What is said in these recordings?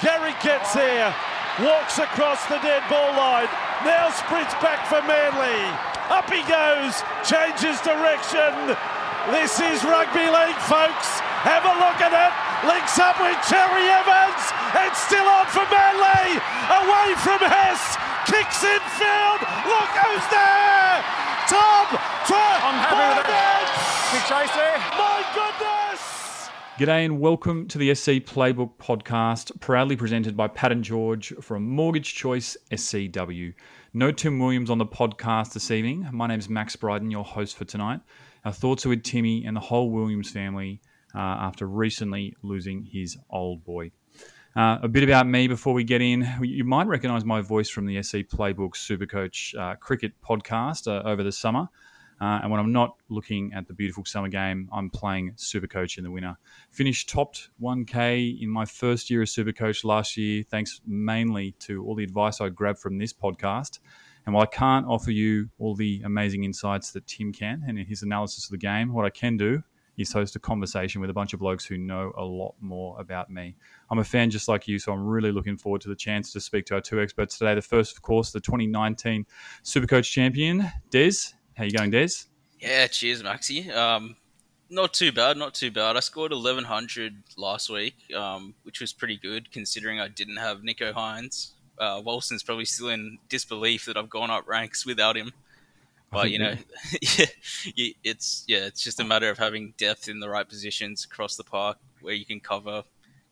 Gary gets here, walks across the dead ball line, now sprints back for Manly. Up he goes, changes direction. This is rugby league, folks. Have a look at it. Links up with Cherry Evans. It's still on for Manly. Away from Hess. Kicks in field. Look who's there. Tom I'm happy with that. Big chase there. My goodness. G'day and welcome to the SC Playbook podcast, proudly presented by Pat and George from Mortgage Choice SCW. No Tim Williams on the podcast this evening. My name is Max Bryden, your host for tonight. Our thoughts are with Timmy and the whole Williams family uh, after recently losing his old boy. Uh, a bit about me before we get in. You might recognise my voice from the SC Playbook Supercoach uh, cricket podcast uh, over the summer. Uh, and when I'm not looking at the beautiful summer game, I'm playing Supercoach in the winter. Finished topped 1K in my first year as Supercoach last year, thanks mainly to all the advice I grabbed from this podcast. And while I can't offer you all the amazing insights that Tim can and his analysis of the game, what I can do is host a conversation with a bunch of blokes who know a lot more about me. I'm a fan just like you, so I'm really looking forward to the chance to speak to our two experts today. The first, of course, the 2019 Supercoach champion, Des. How you going, Des? Yeah, cheers, Maxi. Um, not too bad, not too bad. I scored 1100 last week, um, which was pretty good considering I didn't have Nicho Hynes. Uh, Walson's probably still in disbelief that I've gone up ranks without him. But you know, yeah, it's yeah, it's just a matter of having depth in the right positions across the park where you can cover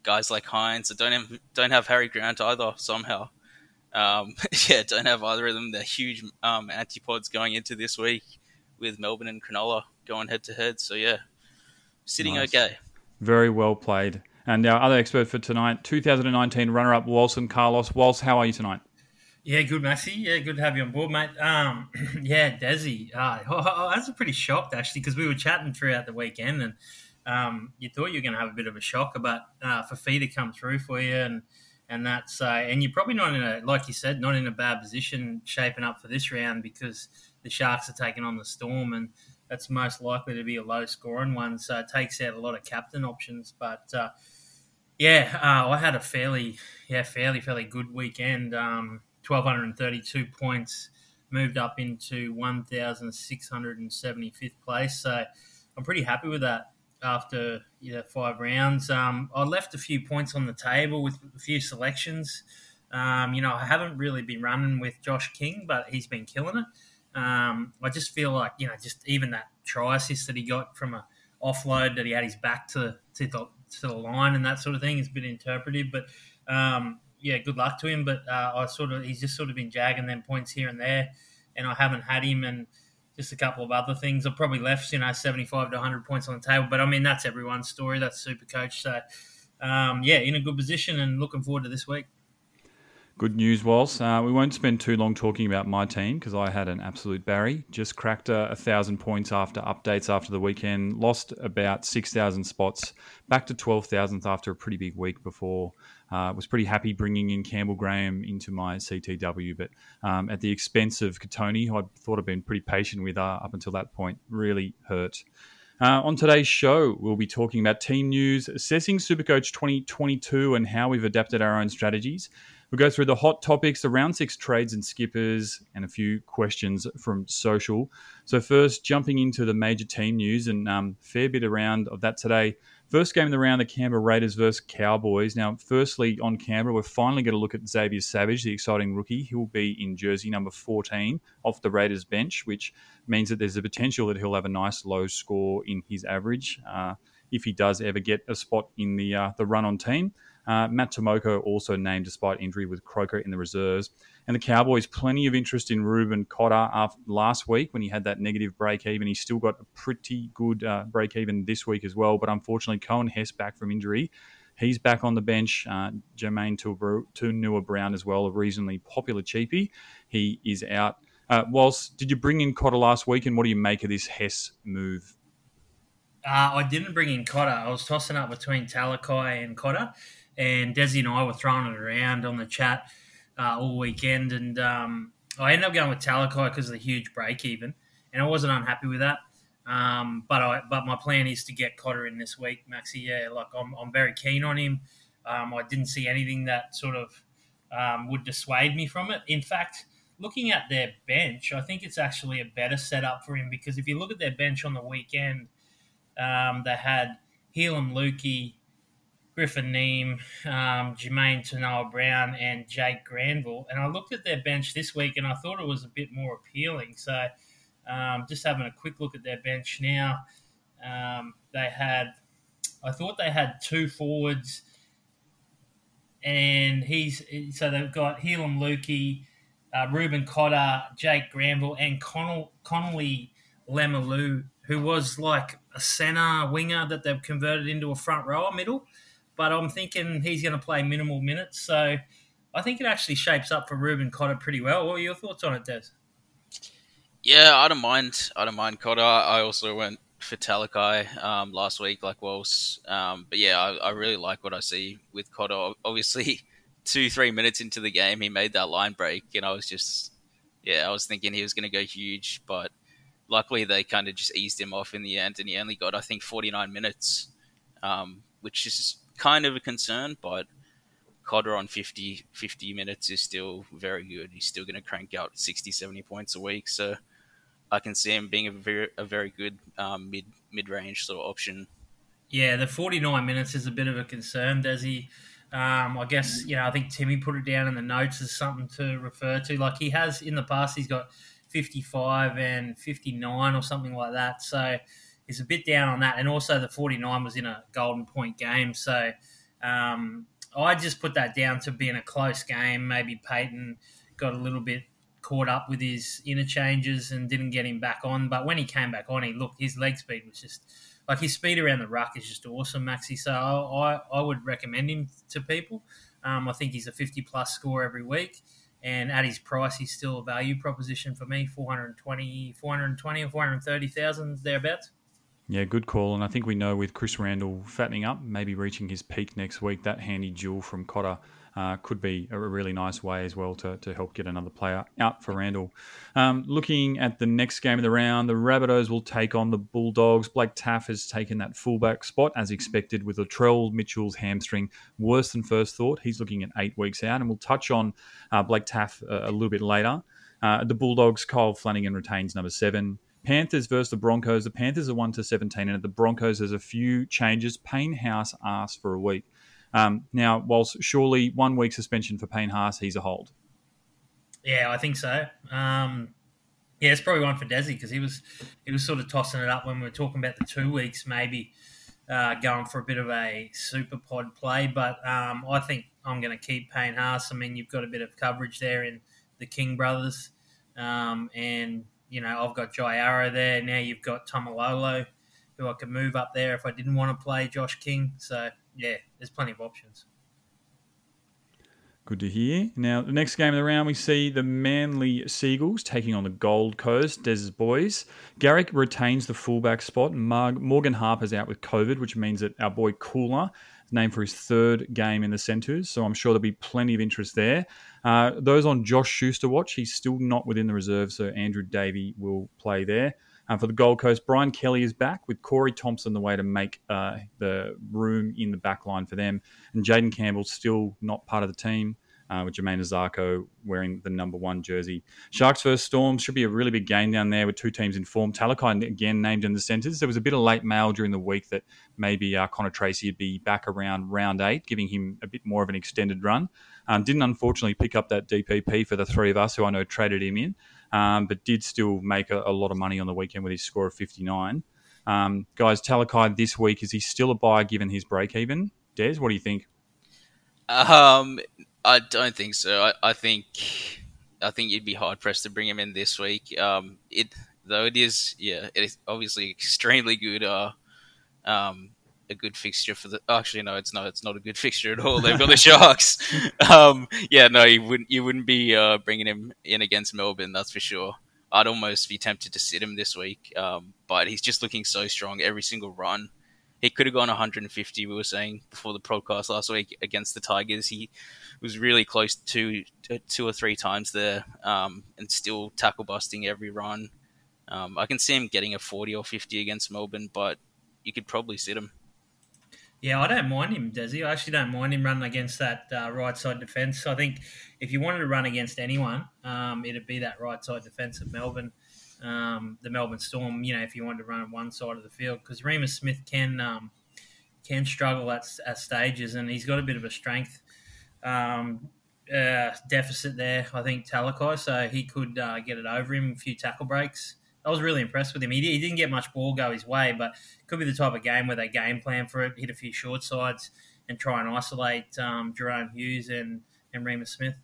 guys like Hynes. I don't have don't have Harry Grant either somehow. Um, yeah, don't have either of them. They're huge um, antipods going into this week with Melbourne and Cronulla going head to head. So yeah, sitting Nice. okay. Very well played. And our other expert for tonight, 2019 runner-up Walson Carlos. Walsh, how are you tonight? Yeah, good, Maxi. Yeah, good to have you on board, mate. Um, yeah, Desi. Uh, I was pretty shocked actually because we were chatting throughout the weekend, and um, you thought you were going to have a bit of a shocker, but uh, Fifita to come through for you, and and that's uh, and you're probably not in a like you said, not in a bad position shaping up for this round because the Sharks are taking on the Storm, and that's most likely to be a low scoring one, so it takes out a lot of captain options, but. Uh, yeah, uh, I had a fairly, yeah, fairly, fairly good weekend. Um, 1,232 points, moved up into 1,675th place. So I'm pretty happy with that after you know, five rounds. Um, I left a few points on the table with a few selections. Um, you know, I haven't really been running with Josh King, but he's been killing it. Um, I just feel like, you know, just even that try assist that he got from a offload that he had his back to, to, the, to the line and that sort of thing is a bit interpretive. But um, yeah, good luck to him. But uh, I sort of he's just sort of been jagging them points here and there, and I haven't had him and just a couple of other things. I've probably left you know seventy five to hundred points on the table, but I mean that's everyone's story. That's super coach. So um, yeah, in a good position and looking forward to this week. Good news, Walsh. Uh, we won't spend too long talking about my team because I had an absolute Barry. Just cracked a, a thousand points after updates after the weekend. Lost about six thousand spots, back to twelve thousandth after a pretty big week before. Uh, was pretty happy bringing in Campbell Graham into my CTW, but um, at the expense of Kotoni, who I thought I'd been pretty patient with uh, up until that point, really hurt. Uh, on today's show, we'll be talking about team news, assessing Supercoach 2022 and how we've adapted our own strategies. We'll go through the hot topics, the round six trades and skippers, and a few questions from social. So, first, jumping into the major team news and um, fair bit around of that today. First game of the round, the Canberra Raiders versus Cowboys. Now, firstly, on Canberra, we're finally going to look at Xavier Savage, the exciting rookie. He'll be in jersey number 14 off the Raiders bench, which means that there's a potential that he'll have a nice low score in his average uh, if he does ever get a spot in the uh, the run on team. Uh, Matt Timoko also named despite injury with Croker in the reserves. And the Cowboys, plenty of interest in Reuben Cotter after last week when he had that negative break even. He's still got a pretty good uh, break even this week as well. But unfortunately, Coen Hess back from injury. He's back on the bench. Uh, Jamayne Taunoa Brown as well, a reasonably popular cheapie. He is out. Uh, Walsh, did you bring in Cotter last week, and what do you make of this Hess move? Uh, I didn't bring in Cotter. I was tossing up between Talakai and Cotter and Desi and I were throwing it around on the chat uh, all weekend, and um, I ended up going with Talakai because of the huge break even, and I wasn't unhappy with that. Um, but I but my plan is to get Cotter in this week, Maxi. Yeah, like I'm, I'm very keen on him. Um, I didn't see anything that sort of um, would dissuade me from it. In fact, looking at their bench, I think it's actually a better setup for him because if you look at their bench on the weekend, um, they had Heilum Luki, Griffin Neame, um, Jamayne Taunoa Brown, and Jake Granville. And I looked at their bench this week and I thought it was a bit more appealing. So um, just having a quick look at their bench now, um, they had, I thought they had two forwards, and he's so they've got Heilum Luki, uh, Reuben Cotter, Jake Granville, and Connell, Connelly Lemuelu, who was like a centre winger that they've converted into a front rower middle but I'm thinking he's going to play minimal minutes. So I think it actually shapes up for Reuben Cotter pretty well. What are your thoughts on it, Des? Yeah, I don't mind. I don't mind Cotter. I also went for Talakai um, last week, like Wells. Um, but yeah, I, I, really like what I see with Cotter. Obviously, two, three minutes into the game, he made that line break, and I was just, yeah, I was thinking he was going to go huge, but luckily they kind of just eased him off in the end, and he only got, I think, 49 minutes, um, which is kind of a concern, but Cotter on 50, 50 minutes is still very good. He's still going to crank out 60, 70 points a week. So I can see him being a very, a very good um, mid mid range sort of option. Yeah, the 49 minutes is a bit of a concern, does he? Um, I guess, you know, I think Timmy put it down in the notes as something to refer to. Like he has in the past, he's got 55 and 59 or something like that. So is a bit down on that. And also the 49 was in a golden point game. So um, I just put that down to being a close game. Maybe Payten got a little bit caught up with his interchanges and didn't get him back on. But when he came back on, he looked his leg speed was just like his speed around the ruck is just awesome, Maxi. So I, I would recommend him to people. Um, I think he's a 50 plus score every week. And at his price, he's still a value proposition for me 420, 420 or 430,000 thereabouts. Yeah, good call. And I think we know with Chris Randall fattening up, maybe reaching his peak next week, that handy jewel from Cotter uh, could be a really nice way as well to, to help get another player out for Randall. Um, looking at the next game of the round, the Rabbitohs will take on the Bulldogs. Blake Taaffe has taken that fullback spot as expected with Latrell Mitchell's hamstring worse than first thought. He's looking at eight weeks out, and we'll touch on uh, Blake Taaffe a, a, little bit later. Uh, the Bulldogs, Kyle Flanagan retains number seven. Panthers versus the Broncos. The Panthers are 1 to 17, and at the Broncos, there's a few changes. Payne Haas asked for a week. Um, now, Walsh surely one week suspension for Payne Haas, he's a hold. Yeah, I think so. Um, yeah, it's probably one for Desi because he was he was sort of tossing it up when we were talking about the two weeks, maybe uh, going for a bit of a super pod play. But um, I think I'm going to keep Payne Haas. I mean, you've got a bit of coverage there in the King brothers, um, and you know, I've got Jai Arrow there. Now you've got Taumalolo, who I could move up there if I didn't want to play Josh King. So, yeah, there's plenty of options. Good to hear. Now, the next game of the round, we see the Manly Sea Eagles taking on the Gold Coast Des boys. Garrick retains the fullback spot. Morgan Harper's out with COVID, which means that our boy Koula is named for his third game in the Centres, so I'm sure there'll be plenty of interest there. Uh, those on Josh Schuster watch, he's still not within the reserve, so Andrew Davey will play there. Uh, for the Gold Coast, Brian Kelly is back with Corey Thompson the way to make uh, the room in the back line for them. And Jayden Campbell's still not part of the team. uh, with Jamayne Isaako wearing the number one jersey. Sharks versus Storm should be a really big game down there with two teams in form. Talakai again named in the centres. There was a bit of late mail during the week that maybe uh, Connor Tracey would be back around round eight, giving him a bit more of an extended run. Um, didn't unfortunately pick up that DPP for the three of us who I know traded him in, um, but did still make a, a, lot of money on the weekend with his score of 59. Um, guys, Talakai this week, is he still a buy given his break even? Des, what do you think? Um, I don't think so. I, I think I think you'd be hard pressed to bring him in this week. Um, it though it is yeah, it is obviously extremely good. Uh, um, a good fixture for the. Actually, no, it's not. It's not a good fixture at all. They've got the Sharks. Um, yeah, no, you wouldn't. You wouldn't be uh, bringing him in against Melbourne. That's for sure. I'd almost be tempted to sit him this week, um, but he's just looking so strong every single run he could have gone 150. We were saying before the podcast last week against the Tigers, he was really close to two or three times there, um, and still tackle busting every run. Um, I can see him getting a 40 or 50 against Melbourne, but you could probably sit him. Yeah, I don't mind him, Desi. I actually don't mind him running against that uh, right side defence. I think if you wanted to run against anyone, um, it'd be that right side defence of Melbourne um, the Melbourne Storm. You know, if you wanted to run one side of the field, because Reimis Smith can um, can struggle at, at stages, and he's got a bit of a strength um, uh, deficit there. I think Talakai, so he could uh, get it over him. A few tackle breaks. I was really impressed with him. He, he, didn't get much ball go his way, but could be the type of game where they game plan for it, hit a few short sides, and try and isolate um, Jahrome Hughes and and Reimis Smith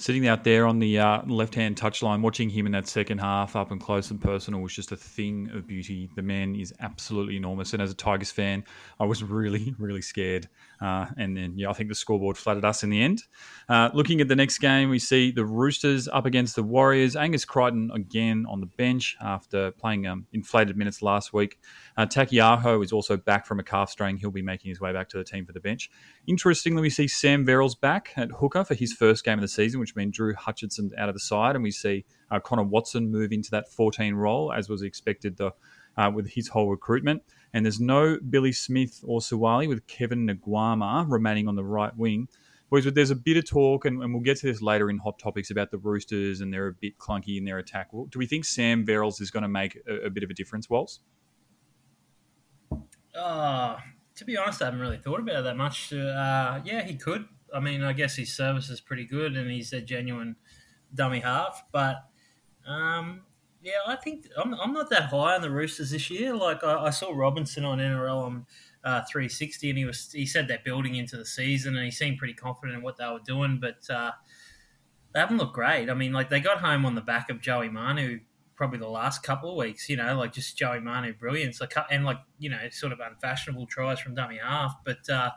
sitting out there on the uh, left hand touchline, watching him in that second half up and close and personal was just a thing of beauty. The man is absolutely enormous. And as a Tigers fan, I was really, really scared. Uh, and then, yeah, I think the scoreboard flattered us in the end. Uh, looking at the next game, we see the Roosters up against the Warriors. Angus Crichton again on the bench after playing um, inflated minutes last week. Uh, Taukei'aho is also back from a calf strain. He'll be making his way back to the team for the bench. Interestingly, we see Sam Verrills back at hooker for his first game of the season, which means Drew Hutchison out of the side, and we see uh, Connor Watson move into that 14 role, as was expected the, uh, with his whole recruitment. And there's no Billy Smith or Suaalii with Kevin Naiqama remaining on the right wing. Whereas there's a bit of talk, and, and, we'll get to this later in hot topics about the Roosters, and they're a bit clunky in their attack. Do we think Sam Verrills is going to make a, a bit of a difference, Waltz? Uh, to be honest, I haven't really thought about it that much. Uh, yeah, he could. I mean, I guess his service is pretty good, and he's a genuine dummy half. But um, yeah, I think I'm, I'm not that high on the Roosters this year. Like I, I saw Robinson on NRL on uh, 360, and he was he said they're building into the season, and he seemed pretty confident in what they were doing. But uh, they haven't looked great. I mean, like they got home on the back of Joey Manu probably the last couple of weeks, you know, like just Joey Manu brilliance, like and like you know, sort of unfashionable tries from dummy half. But uh,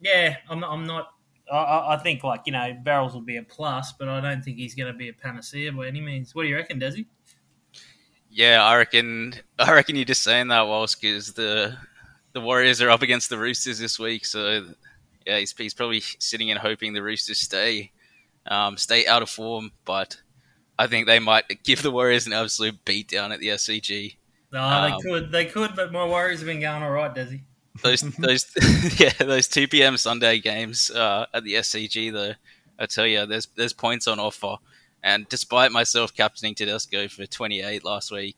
yeah, I'm, I'm not. I, think like you know, Verrills will be a plus, but I don't think he's going to be a panacea by any means. What do you reckon, Desi? Yeah, I reckon. I reckon you're just saying that, Walsh, because the the Warriors are up against the Roosters this week. So yeah, he's, he's probably sitting and hoping the Roosters stay um, stay out of form, but I think they might give the Warriors an absolute beat down at the SCG. No, um, they could, they could, but my Warriors have been going all right, Desi. Those, those, yeah, those two PM Sunday games uh, at the SCG, though, I tell you, there's there's points on offer. And despite myself captaining Tedesco for 28 last week,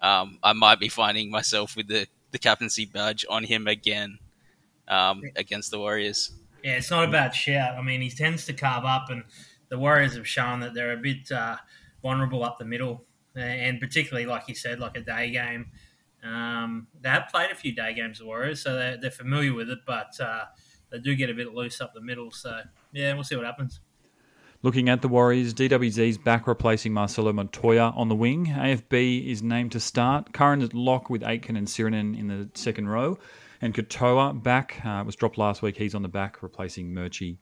um, I might be finding myself with the, the captaincy badge on him again um, against the Warriors. Yeah, it's not a bad shout. I mean, he tends to carve up, and the Warriors have shown that they're a bit uh, vulnerable up the middle, and particularly, like you said, like a day game. Um, they have played a few day games, the Warriors, so they're, they're familiar with it, but uh, they do get a bit loose up the middle. So, yeah, we'll see what happens. Looking at the Warriors, DWZ's back replacing Marcelo Montoya on the wing. AFB is named to start. Curran at lock with Aitken and Sirinen in the second row. And Katoa back, uh, was dropped last week. He's on the back replacing Murchie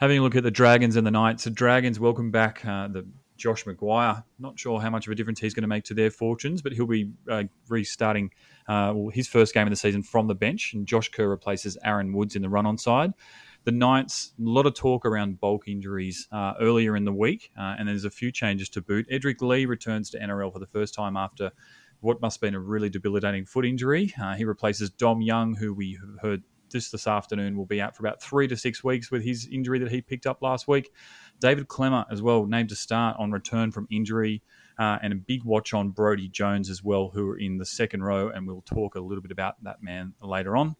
having a look at the Dragons and the Knights. The Dragons welcome back uh, the Josh McGuire. Not sure how much of a difference he's going to make to their fortunes, but he'll be uh, restarting uh, his first game of the season from the bench, and Josh Kerr replaces Aaron Woods in the run-on side. The Knights, a lot of talk around bulk injuries uh, earlier in the week, uh, and there's a few changes to boot. Edrick Lee returns to NRL for the first time after what must have been a really debilitating foot injury. Uh, he replaces Dom Young, who we heard just this afternoon will be out for about three to six weeks with his injury that he picked up last week. David Klemmer as well, named to start on return from injury. Uh, and a big watch on Brodie Jones as well, who are in the second row, and we'll talk a little bit about that man later on.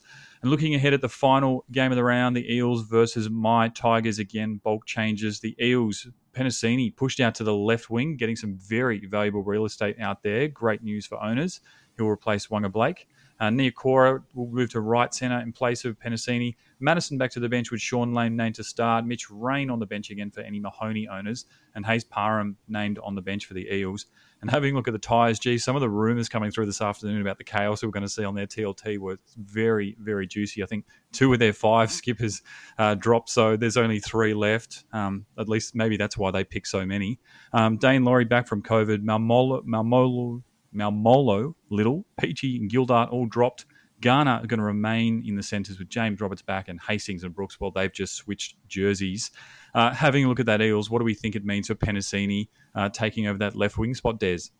And looking ahead at the final game of the round, the Eels versus my Tigers again, bulk changes. The Eels, Penisini pushed out to the left wing, getting some very valuable real estate out there. Great news for owners. He'll replace Waqa Blake. Uh, Niukore will move to right centre in place of Penisini. Madison back to the bench with Sean Lane named to start. Mitch Rein on the bench again for any Mahoney owners. And Hayze Perham named on the bench for the Eels. And having a look at the tyres, gee, some of the rumours coming through this afternoon about the chaos we're going to see on their TLT were very, very juicy. I think two of their five skippers uh, dropped, so there's only three left. Um, at least maybe that's why they pick so many. Um, Daine Laurie back from COVID. Malmolo, Malmolo Maumalo, Little, Peachey, and Gildart all dropped. Garner are going to remain in the centres with James Roberts back and Hastings and Brooks while they've just switched jerseys. Uh, having a look at that Eels, what do we think it means for Penisini uh, taking over that left wing spot, Des?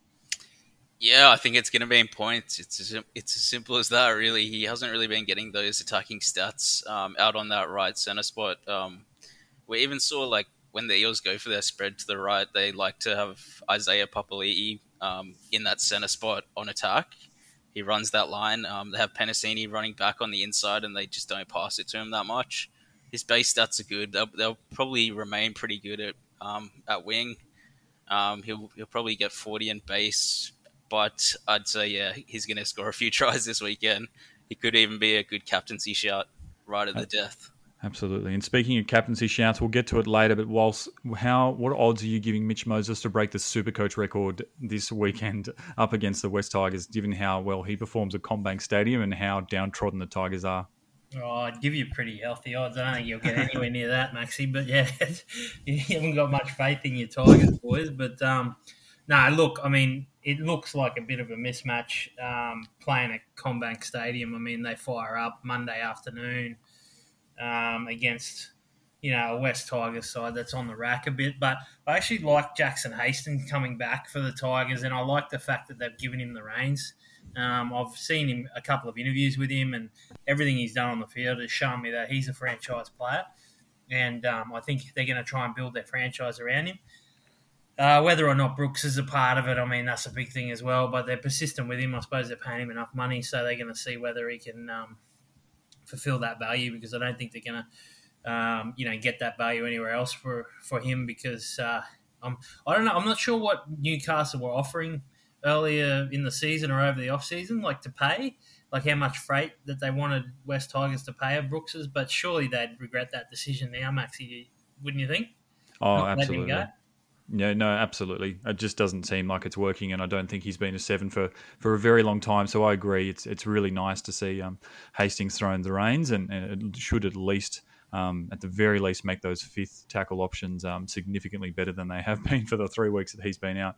Yeah, I think it's going to be in points. It's as, it's as simple as that, really. He hasn't really been getting those attacking stats um, out on that right centre spot. Um, we even saw, like, when the Eels go for their spread to the right, they like to have Isaiah Papali'i um, in that center spot on attack. He runs that line. Um, they have Penisini running back on the inside, and they just don't pass it to him that much. His base stats are good. They'll, they'll probably remain pretty good at um, at wing. Um, he'll he'll probably get forty in base, but I'd say yeah, he's going to score a few tries this weekend. He could even be a good captaincy shout right at the death. Absolutely. And speaking of captaincy shouts, we'll get to it later. But Walsh how what odds are you giving Mitch Moses to break the Super Coach record this weekend up against the West Tigers, given how well he performs at CommBank Stadium and how downtrodden the Tigers are? Oh, I'd give you pretty healthy odds. I don't think you'll get anywhere near that, Maxi. But yeah, you haven't got much faith in your Tigers, boys. But um, no, look, I mean, it looks like a bit of a mismatch um, playing at CommBank Stadium. I mean, they fire up Monday afternoon um, against you know a West Tigers side that's on the rack a bit. But I actually like Jackson Hastings coming back for the Tigers, and I like the fact that they've given him the reins. Um, I've seen him a couple of interviews with him, and everything he's done on the field has shown me that he's a franchise player. And um, I think they're going to try and build their franchise around him. Uh, whether or not Brooks is a part of it, I mean, that's a big thing as well. But they're persistent with him. I suppose they're paying him enough money, so they're going to see whether he can um, fulfill that value because I don't think they're going to, um, you know, get that value anywhere else for for him because uh, I'm I don't know I'm not sure what Newcastle were offering earlier in the season or over the off season, like to pay, like how much freight that they wanted West Tigers to pay of Brooks's, but surely they'd regret that decision now, Maxi, wouldn't you think? Oh, Not absolutely. Yeah, no, absolutely. It just doesn't seem like it's working, and I don't think he's been a seven for, for a very long time. So I agree. It's it's really nice to see um, Hastings throwing the reins, and, and, it should at least, um, at the very least, make those fifth tackle options um, significantly better than they have been for the three weeks that he's been out.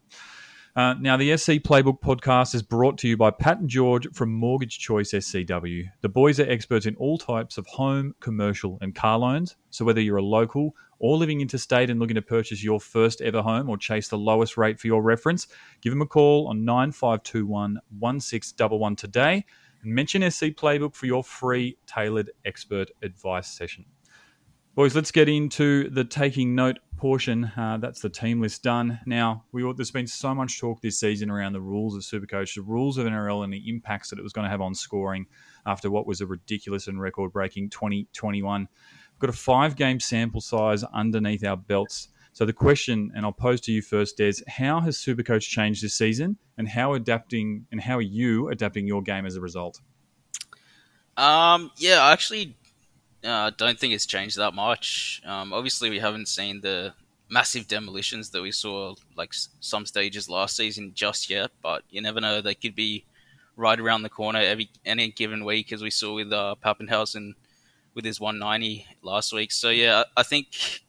Uh, now, the SC Playbook podcast is brought to you by Pat and George from Mortgage Choice SCW. The boys are experts in all types of home, commercial, and car loans. So, whether you're a local or living interstate and looking to purchase your first ever home or chase the lowest rate for your reference, give them a call on 9521 1611 today and mention SC Playbook for your free tailored expert advice session. Boys, let's get into the taking note portion. Uh, that's the team list done. Now, we there's been so much talk this season around the rules of Supercoach, the rules of NRL, and the impacts that it was going to have on scoring after what was a ridiculous and record breaking 2021. We've got a five game sample size underneath our belts. So, the question, and I'll pose to you first, Des, how has Supercoach changed this season, and how adapting, and how are you adapting your game as a result? Um, yeah, I actually uh, I don't think it's changed that much. Um, obviously, we haven't seen the massive demolitions that we saw like some stages last season just yet, but you never know. They could be right around the corner every any given week, as we saw with uh, Papenhuyzen with his 190 last week. So yeah, I think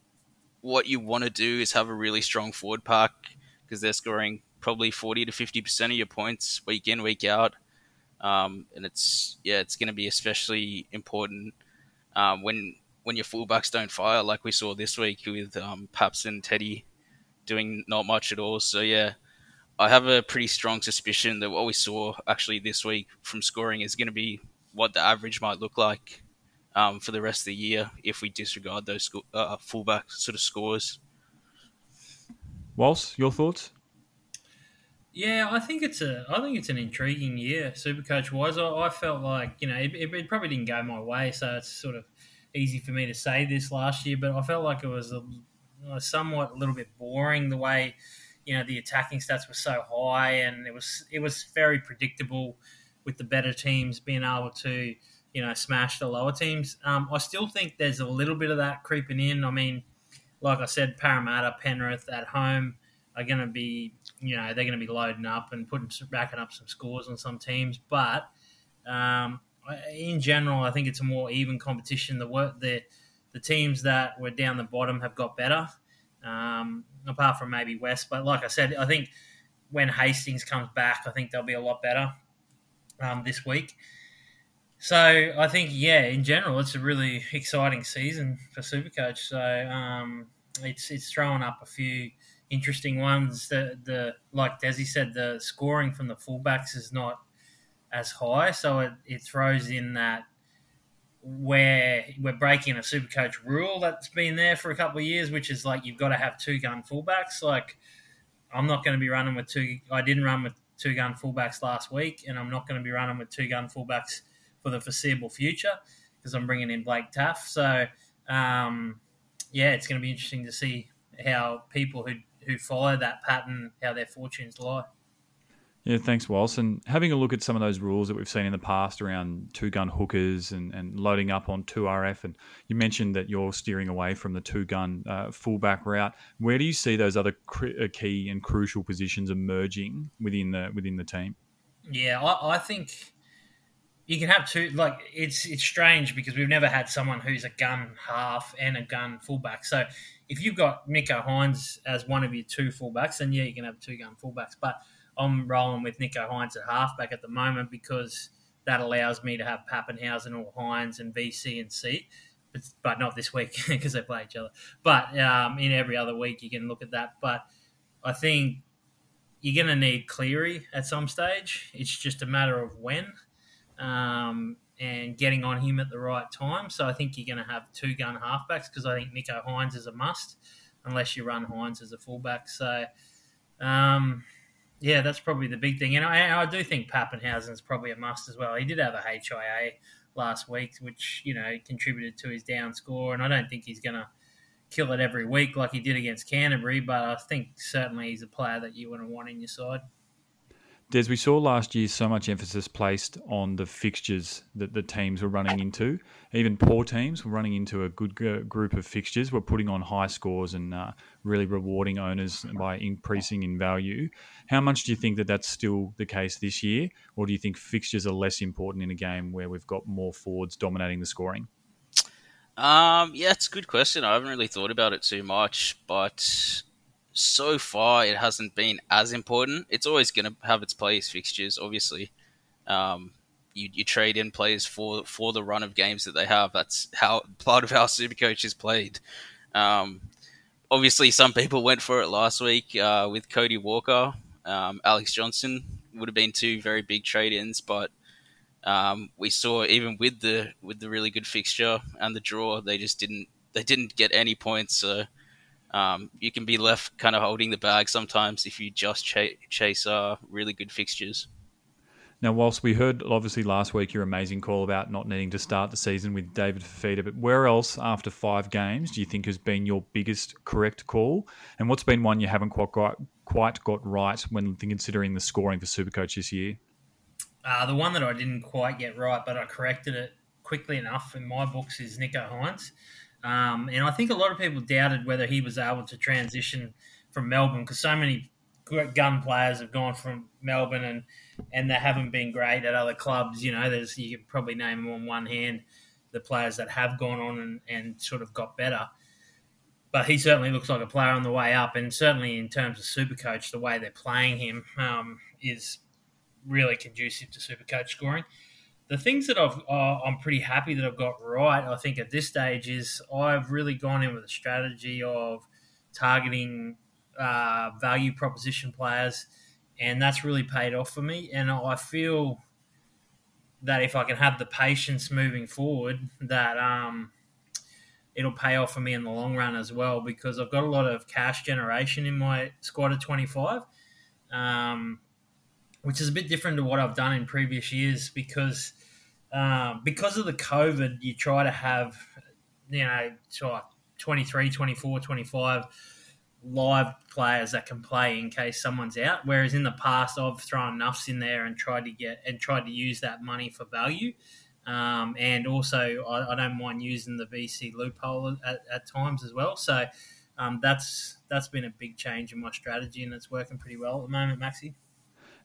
what you want to do is have a really strong forward pack because they're scoring probably 40 to 50 percent of your points week in week out, um, and it's yeah, it's going to be especially important um, when when your fullbacks don't fire, like we saw this week with um, Paps and Teddy doing not much at all. So yeah, I have a pretty strong suspicion that what we saw actually this week from scoring is going to be what the average might look like um, for the rest of the year if we disregard those sco- uh, fullback sort of scores. Walsh, your thoughts? Yeah, I think it's a I think it's an intriguing year, Supercoach wise. I, I felt like you know it, it, probably didn't go my way, so it's sort of easy for me to say this last year, but I felt like it was a, a somewhat a little bit boring the way you know the attacking stats were so high, and it was it was very predictable with the better teams being able to you know smash the lower teams. Um, I still think there's a little bit of that creeping in. I mean, like I said, Parramatta, Penrith at home are going to be, you know, they're going to be loading up and putting racking up some scores on some teams. But um, in general, I think it's a more even competition. The work the the teams that were down the bottom have got better, um, apart from maybe West. But like I said, I think when Hastings comes back, I think they'll be a lot better um, this week. So I think, yeah, in general, it's a really exciting season for Supercoach. So um, it's it's throwing up a few interesting ones. The the like Desi said, the scoring from the fullbacks is not as high, so it, it throws in that where we're breaking a super coach rule that's been there for a couple of years, which is like you've got to have two gun fullbacks. Like I'm not going to be running with two. I didn't run with two gun fullbacks last week, and I'm not going to be running with two gun fullbacks for the foreseeable future because I'm bringing in Blake Taaffe. So um, yeah, it's going to be interesting to see how people who who follow that pattern, how their fortunes lie. Yeah, thanks, Walsh. And having a look at some of those rules that we've seen in the past around two gun hookers and, and loading up on 2RF, and you mentioned that you're steering away from the two gun uh, fullback route. Where do you see those other cr- uh, key and crucial positions emerging within the within the team? Yeah, I, I think you can have two. Like it's it's strange because we've never had someone who's a gun half and a gun fullback. So if you've got Nicho Hynes as one of your two fullbacks, then yeah, you can have two gun fullbacks. But I'm rolling with Nicho Hynes at halfback at the moment because that allows me to have Papenhuyzen or Hynes and VC and C. But, but not this week because they play each other. But um, in every other week, you can look at that. But I think you're going to need Cleary at some stage. It's just a matter of when um, and getting on him at the right time. So I think you're going to have two gun halfbacks because I think Nicho Hynes is a must unless you run Hynes as a fullback. So, um, yeah, that's probably the big thing. And I, I do think Papenhuyzen is probably a must as well. He did have a HIA last week, which, you know, contributed to his down score. And I don't think he's going to kill it every week like he did against Canterbury, but I think certainly he's a player that you want to want in your side. Des, we saw last year so much emphasis placed on the fixtures that the teams were running into. Even poor teams were running into a good group of fixtures, were putting on high scores and uh, really rewarding owners by increasing in value. How much do you think that that's still the case this year, or do you think fixtures are less important in a game where we've got more forwards dominating the scoring? Um, yeah, it's a good question. I haven't really thought about it too much, but so far it hasn't been as important. It's always going to have its place fixtures, obviously. Um, you, you trade in players for for the run of games that they have. That's how part of how Supercoach is played. Um, obviously, some people went for it last week uh, with Cody Walker, um, Alex Johnson would have been two very big trade ins, but um, we saw even with the with the really good fixture and the draw, they just didn't they didn't get any points. So um, you can be left kind of holding the bag sometimes if you just ch- chase uh, really good fixtures. Now, Walsh we heard obviously last week your amazing call about not needing to start the season with David Fifita, but where else after five games do you think has been your biggest correct call? And what's been one you haven't quite got, quite got right when considering the scoring for Supercoach this year? Uh, the one that I didn't quite get right, but I corrected it quickly enough in my books is Nicho Hynes. Um, and I think a lot of people doubted whether he was able to transition from Melbourne because so many gun players have gone from Melbourne and and they haven't been great at other clubs. You know, there's you could probably name them on one hand the players that have gone on and, and sort of got better. But he certainly looks like a player on the way up, and certainly in terms of Supercoach, the way they're playing him um, is really conducive to Supercoach scoring the things that I've uh, I'm pretty happy that I've got right. I think at this stage is I've really gone in with a strategy of targeting uh, value proposition players, and that's really paid off for me. And I feel that if I can have the patience moving forward, that um, it'll pay off for me in the long run as well because I've got a lot of cash generation in my squad of 25, um, which is a bit different to what I've done in previous years because uh, because of the COVID, you try to have, you know, 23, 24, 25 live players that can play in case someone's out. Whereas in the past, I've thrown nuffs in there and tried to get and tried to use that money for value. Um, and also, I, I, don't mind using the VC loophole at, at times as well. So um, that's that's been a big change in my strategy, and it's working pretty well at the moment, Maxi.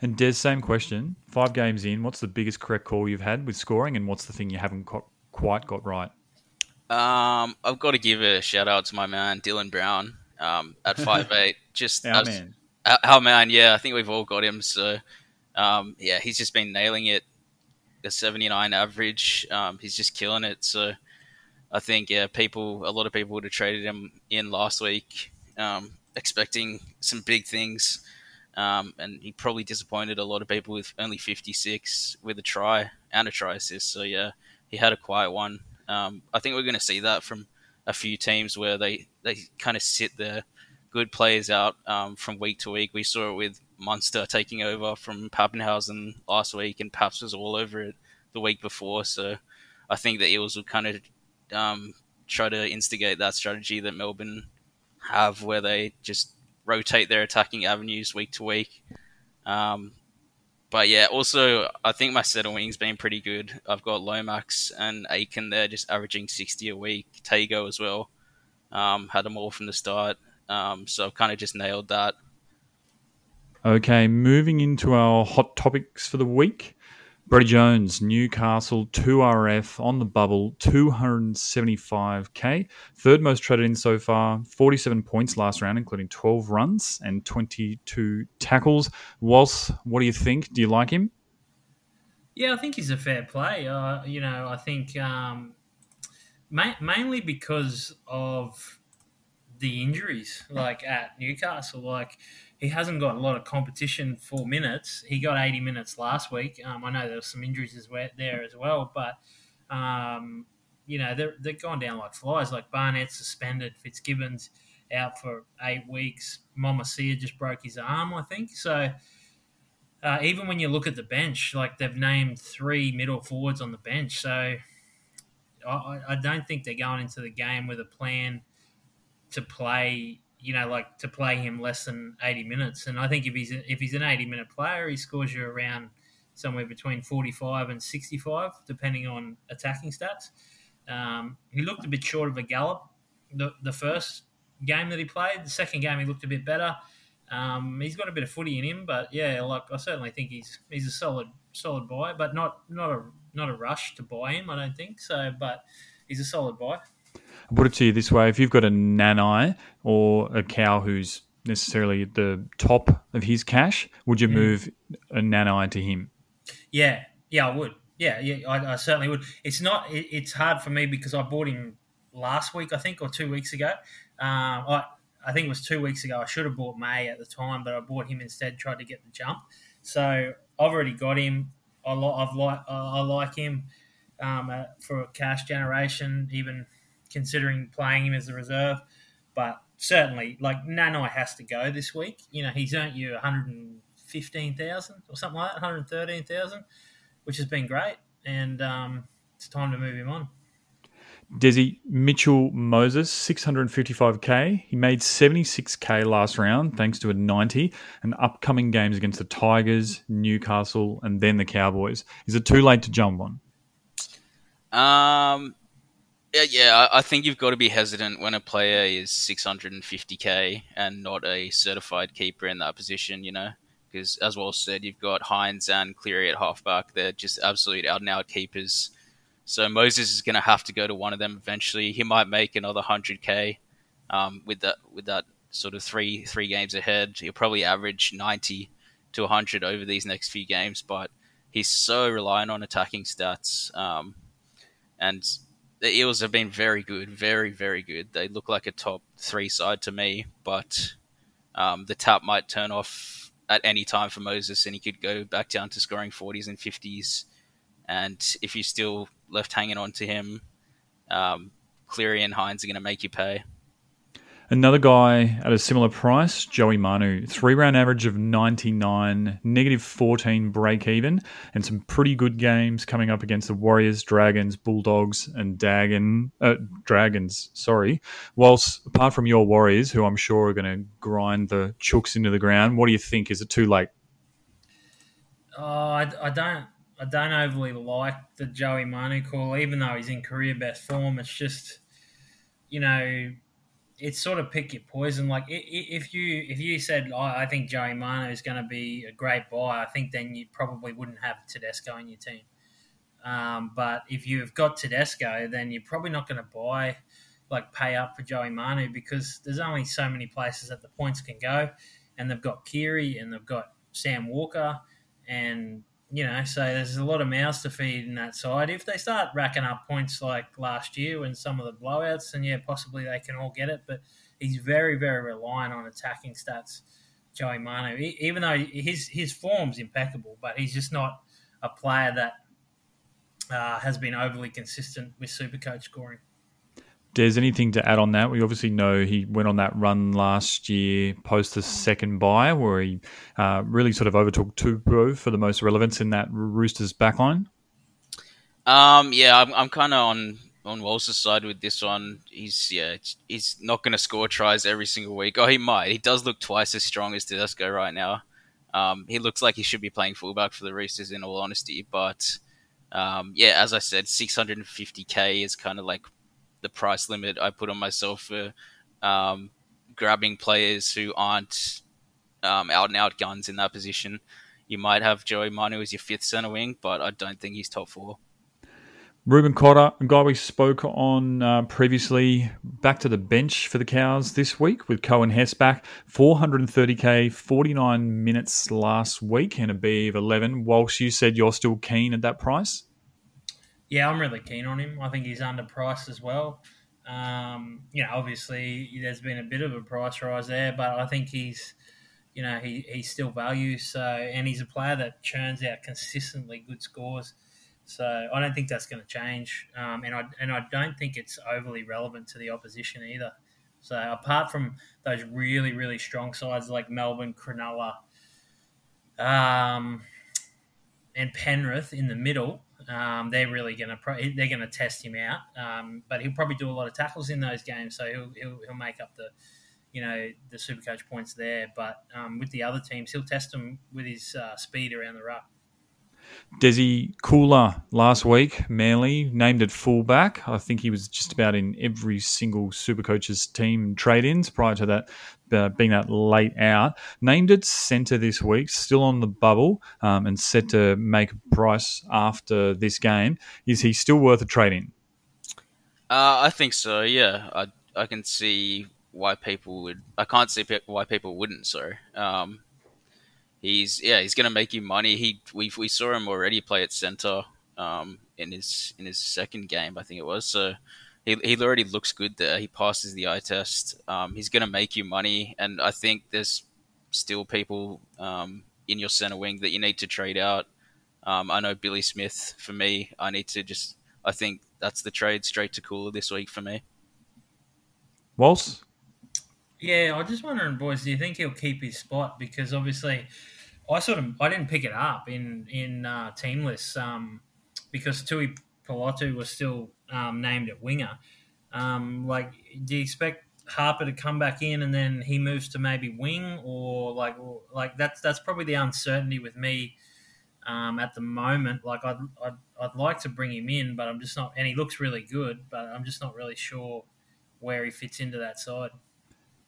And Des, same question. Five games in, what's the biggest correct call you've had with scoring, and what's the thing you haven't got, quite got right? Um, I've got to give a shout out to my man Dylan Brown um, at five eight. Just our man, our man. Yeah, I think we've all got him. So um, yeah, he's just been nailing it. A seventy nine average. Um, he's just killing it. So I think yeah, people, a lot of people would have traded him in last week, um, expecting some big things. Um, and he probably disappointed a lot of people with only 56 with a try and a try assist. So yeah, he had a quiet one. Um, I think we're going to see that from a few teams where they, they kind of sit their good players out um, from week to week. We saw it with Munster taking over from Papenhuyzen last week, and Paps was all over it the week before. So I think the Eels will kind of um, try to instigate that strategy that Melbourne have, where they just rotate their attacking avenues week to week. Um, but yeah, also I think my set of wings been pretty good. I've got Lomax and Aiken there, just averaging sixty a week. Tago as well, um, had them all from the start. Um, so I've kind of just nailed that. Okay, moving into our hot topics for the week. Brodie Jones, Newcastle, 2RF on the bubble, 275k. Third most traded in so far, 47 points last round, including 12 runs and 22 tackles. Walsh, what do you think? Do you like him? Yeah, I think he's a fair play. Uh, you know, I think um, ma- mainly because of the injuries, like at Newcastle. Like, he hasn't got a lot of competition for minutes. He got 80 minutes last week. Um, I know there were some injuries as well, there as well, but um, you know they're they're down like flies. Like Barnett suspended, Fitzgibbons out for eight weeks. Momasia just broke his arm, I think. So uh, even when you look at the bench, like they've named three middle forwards on the bench, so I, I don't think they're going into the game with a plan to play you know, like to play him less than 80 minutes. And I think if he's if he's an 80 minute player, he scores you around somewhere between 45 and 65, depending on attacking stats. Um, he looked a bit short of a gallop the, the first game that he played. The second game, he looked a bit better. Um, he's got a bit of footy in him, but yeah, like I certainly think he's he's a solid solid buy, but not not a not a rush to buy him. I don't think so, but he's a solid buy. I'll put it to you this way: if you've got a nanai or a cow who's necessarily at the top of his cash, would you mm. move a nanai to him? Yeah, yeah, I would. Yeah, yeah, I, I certainly would. It's not. It, it's hard for me because I bought him last week, I think, or two weeks ago. Um, I, I think it was two weeks ago. I should have bought May at the time, but I bought him instead. Tried to get the jump. So I've already got him. I, like I like him um, uh, for cash generation. Even considering playing him as a reserve. But certainly, like Nanai has to go this week. You know, he's earned you 115,000 or something like that, 113,000, which has been great. And um, it's time to move him on. Desi Mitchell Moses, 655k. He made 76k last round thanks to a 90 and upcoming games against the Tigers, Newcastle, and then the Cowboys. Is it too late to jump on? Um, yeah, yeah, I think you've got to be hesitant when a player is 650k and not a certified keeper in that position, you know, because as well said, you've got Hynes and Cleary at halfback. They're just absolute out and out keepers. So Moses is going to have to go to one of them eventually. He might make another 100k um, with that with that sort of three three games ahead. He'll probably average 90 to 100 over these next few games, but he's so reliant on attacking stats. Um, and the Eels have been very good, very, very good. They look like a top three side to me, but um, the tap might turn off at any time for Moses and he could go back down to scoring 40s and 50s And if you're still left hanging on to him, um, Cleary and Hynes are going to make you pay. Another guy at a similar price, Joey Manu, three round average of 99, negative 14 break even, and some pretty good games coming up against the Warriors, Dragons, Bulldogs, and Dagon, uh, Dragons. Sorry. Walsh apart from your Warriors, who I'm sure are going to grind the chooks into the ground, what do you think? Is it too late? Oh, I, I don't. I don't overly like the Joey Manu call, even though he's in career best form. It's just, you know, it's sort of pick your poison. Like if you if you said oh, I think Joey Manu is going to be a great buy, I think then you probably wouldn't have Tedesco in your team. Um, but if you've got Tedesco, then you're probably not going to buy like pay up for Joey Manu because there's only so many places that the points can go, and they've got Keary and they've got Sam Walker, and you know, so there's a lot of mouths to feed in that side. If they start racking up points like last year and some of the blowouts, then yeah, possibly they can all get it. But he's very, very reliant on attacking stats, Joey Manu. Even though his his form's impeccable, but he's just not a player that uh, has been overly consistent with Supercoach scoring. Des, anything to add on that? We obviously know he went on that run last year post the second buy where he uh, really sort of overtook Tupou for the most relevance in that Roosters backline. Um, yeah, I'm, I'm kind of on on Walsh's side with this one. He's yeah, he's not going to score tries every single week. Oh, he might. He does look twice as strong as Tedesco right now. Um, he looks like he should be playing fullback for the Roosters in all honesty, but um, yeah, as I said, 650k is kind of like the price limit I put on myself for um, grabbing players who aren't um, out and out guns in that position. You might have Joey Manu as your fifth center wing, but I don't think he's top four. Reuben Cotter, a guy we spoke on uh, previously, back to the bench for the Cows this week with Coen Hess back. 430k, 49 minutes last week, and a B of 11. Walsh, you said you're still keen at that price? Yeah, I'm really keen on him. I think he's underpriced as well. Um, you know, obviously there's been a bit of a price rise there, but I think he's, you know, he, he's still value. So, and he's a player that churns out consistently good scores. So I don't think that's going to change, um, and I and I don't think it's overly relevant to the opposition either. So apart from those really really strong sides like Melbourne, Cronulla, um, and Penrith in the middle, um, they're really going to pro- they're going to test him out. Um, but he'll probably do a lot of tackles in those games, so he'll, he'll, he'll make up the you know the super coach points there. But um, with the other teams, he'll test them with his uh, speed around the ruck. Desi Koula last week, Manly named at fullback. I think he was just about in every single Supercoach's team trade-ins prior to that uh, being that late out. Named at centre this week, still on the bubble um, and set to make a price after this game. Is he still worth a trade-in? Uh, I think so. Yeah, I I can see why people would. I can't see why people wouldn't. So. Um, he's yeah he's going to make you money. He we we saw him already play at center um, in his in his second game I think it was. So he he already looks good there. He passes the eye test. Um, he's going to make you money, and I think there's still people um, in your center wing that you need to trade out. Um, I know Billy Smith for me. I need to just. I think that's the trade straight to Koula this week for me. Walsh. Yeah, I'm just wondering, boys. Do you think he'll keep his spot? Because obviously, I sort of I didn't pick it up in in uh, team lists um, because Tui Pelotu was still um, named at winger. Um, like, do you expect Harper to come back in and then he moves to maybe wing, or like or, like that's that's probably the uncertainty with me um, at the moment. Like, I'd, I'd I'd like to bring him in, but I'm just not. And he looks really good, but I'm just not really sure where he fits into that side.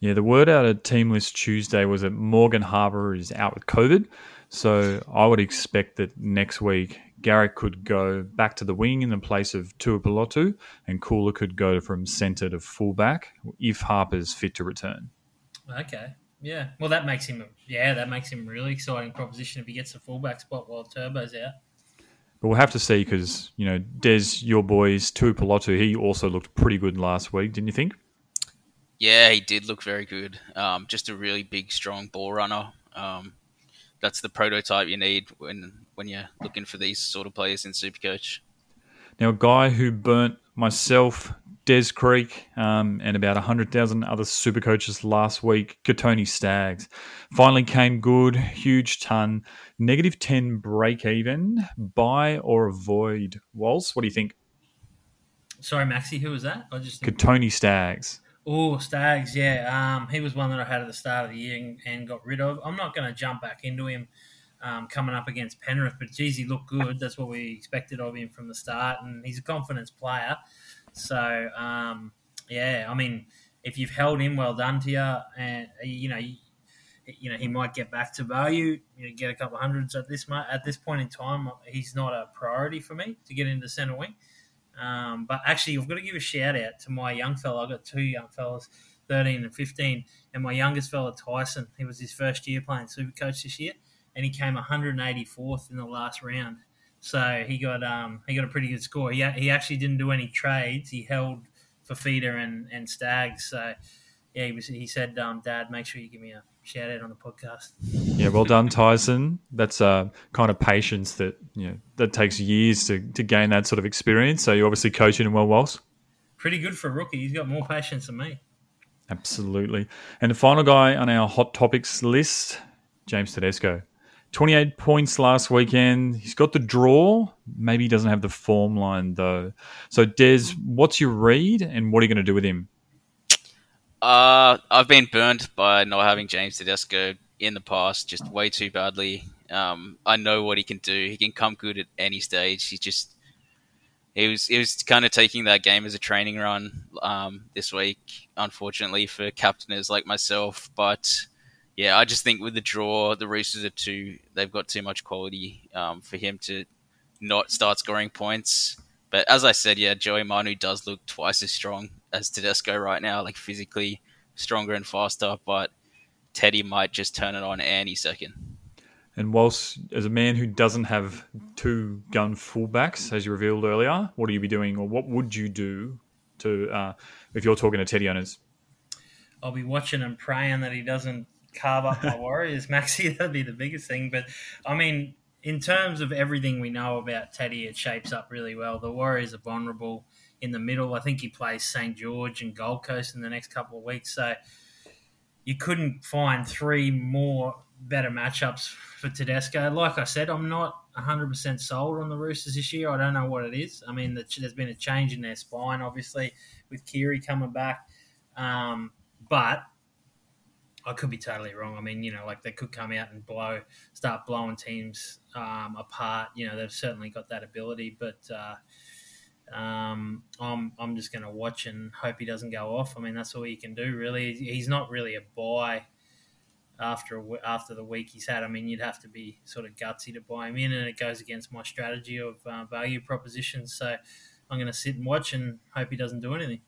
Yeah, the word out of Team List Tuesday was that Morgan Harper is out with COVID. So I would expect that next week Garrick could go back to the wing in the place of Tuipulotu and Koula could go from centre to fullback if Harper's fit to return. Okay. Yeah. Well, that makes him, yeah, that makes him a really exciting proposition if he gets the fullback spot while Turbo's out. But we'll have to see because, you know, Des, your boys, Tuipulotu, he also looked pretty good last week, didn't you think? Yeah, he did look very good. Um, just a really big, strong ball runner. Um, that's the prototype you need when when you're looking for these sort of players in Supercoach. Now, a guy who burnt myself, Dez Creek, um, and about 100,000 other super coaches last week, Kotoni Staggs. Finally came good, huge ton, negative 10 break even, buy or avoid. Walsh, what do you think? Sorry, Maxi, who was that? I just Kotoni Staggs. Oh, Staggs, yeah. Um, he was one that I had at the start of the year and, and got rid of. I'm not going to jump back into him um, coming up against Penrith, but geez, he looked good. That's what we expected of him from the start, and he's a confidence player. So, um, yeah, I mean, if you've held him, well done to you. And you know, you, you know, he might get back to value. You know, get a couple of hundreds at this at this point in time. He's not a priority for me to get into centre wing. Um, but actually, I've got to give a shout out to my young fella. I've got two young fellas, 13 and 15. And my youngest fella, Tyson, he was his first year playing Super Coach this year, and he came 184th in the last round. So he got um, he got a pretty good score. He, he actually didn't do any trades. He held Fifita and, and Staggs. So yeah, he was he said, um, Dad, make sure you give me a shout out on the podcast. Yeah, well done, Tyson. That's a uh, kind of patience that you know that takes years to, to gain that sort of experience. So you're obviously coaching him well, Walsh. Pretty good for a rookie. He's got more patience than me. Absolutely. And the final guy on our hot topics list, James Tedesco. 28 points last weekend. He's got the draw. Maybe he doesn't have the form line though. So Des, what's your read and what are you going to do with him? Uh, I've been burned by not having James Tedesco in the past, just way too badly. Um, I know what he can do. He can come good at any stage. He just he was he was kind of taking that game as a training run um, this week, unfortunately for captainers like myself. But yeah, I just think with the draw, the Roosters are too they've got too much quality um, for him to not start scoring points. But as I said, yeah, Joey Manu does look twice as strong as Tedesco right now, like physically stronger and faster. But Teddy might just turn it on any second. And whilst, as a man who doesn't have two gun fullbacks, as you revealed earlier, what do you be doing, or what would you do to uh, if you're talking to Teddy owners? I'll be watching and praying that he doesn't carve up my Warriors, Maxi. That'd be the biggest thing. But I mean, in terms of everything we know about Teddy, it shapes up really well. The Warriors are vulnerable in the middle. I think he plays St George and Gold Coast in the next couple of weeks. So you couldn't find three more better matchups for Tedesco. Like I said, I'm not 100% sold on the Roosters this year. I don't know what it is. I mean, there's been a change in their spine, obviously, with Keary coming back. Um, but I could be totally wrong. I mean, you know, like they could come out and blow, start blowing teams um, apart. You know, they've certainly got that ability, but uh, um, I'm I'm just going to watch and hope he doesn't go off. I mean, that's all you can do, really. He's not really a buy after after the week he's had. I mean, you'd have to be sort of gutsy to buy him in, and it goes against my strategy of uh, value propositions. So I'm going to sit and watch and hope he doesn't do anything.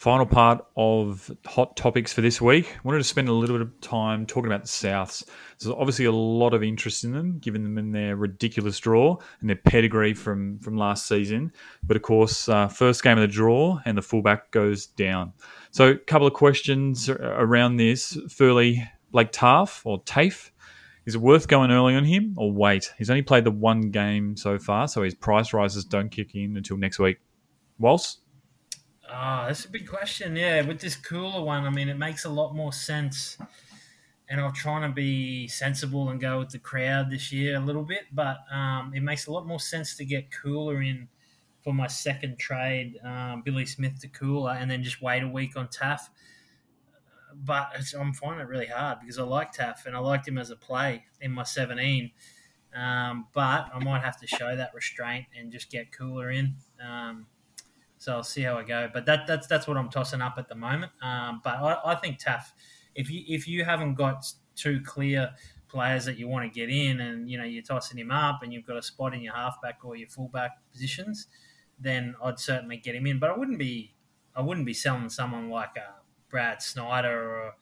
Final part of hot topics for this week. I wanted to spend a little bit of time talking about the Souths. There's obviously a lot of interest in them, given them in their ridiculous draw and their pedigree from from last season. But of course, uh, first game of the draw and the fullback goes down. So, a couple of questions around this. Furley, Blake Taaffe or TAFE, is it worth going early on him or wait? He's only played the one game so far, so his price rises don't kick in until next week. Walsh? Ah, oh, that's a big question. Yeah, with this Koula one, I mean, it makes a lot more sense. And I'm trying to be sensible and go with the crowd this year a little bit, but um, it makes a lot more sense to get Koula in for my second trade, um, Billy Smith to Koula, and then just wait a week on Taaffe. But I'm finding it really hard because I like Taaffe and I liked him as a play in my 17. Um, but I might have to show that restraint and just get Koula in. Um, so I'll see how I go. But that, that's that's what I'm tossing up at the moment. Um, but I, I think Taaffe, if you if you haven't got two clear players that you want to get in, and you know you're tossing him up, and you've got a spot in your halfback or your fullback positions, then I'd certainly get him in. But I wouldn't be I wouldn't be selling someone like a Brad Schneider or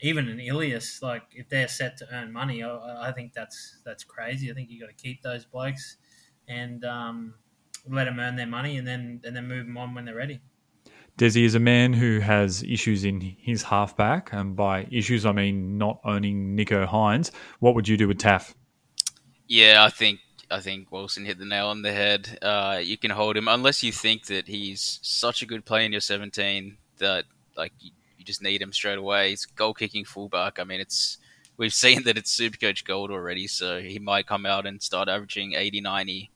even an Ilias. Like if they're set to earn money, I, I think that's that's crazy. I think you've got to keep those blokes and um, let them earn their money and then and then move them on when they're ready. Desi is a man who has issues in his halfback, and by issues I mean not owning Nicho Hynes. What would you do with Taaffe? Yeah, I think I think Wilson hit the nail on the head. Uh, you can hold him unless you think that he's such a good player in your 17 that like you, you just need him straight away. He's goal kicking fullback. I mean, it's we've seen that it's Supercoach gold already, so he might come out and start averaging 80, 90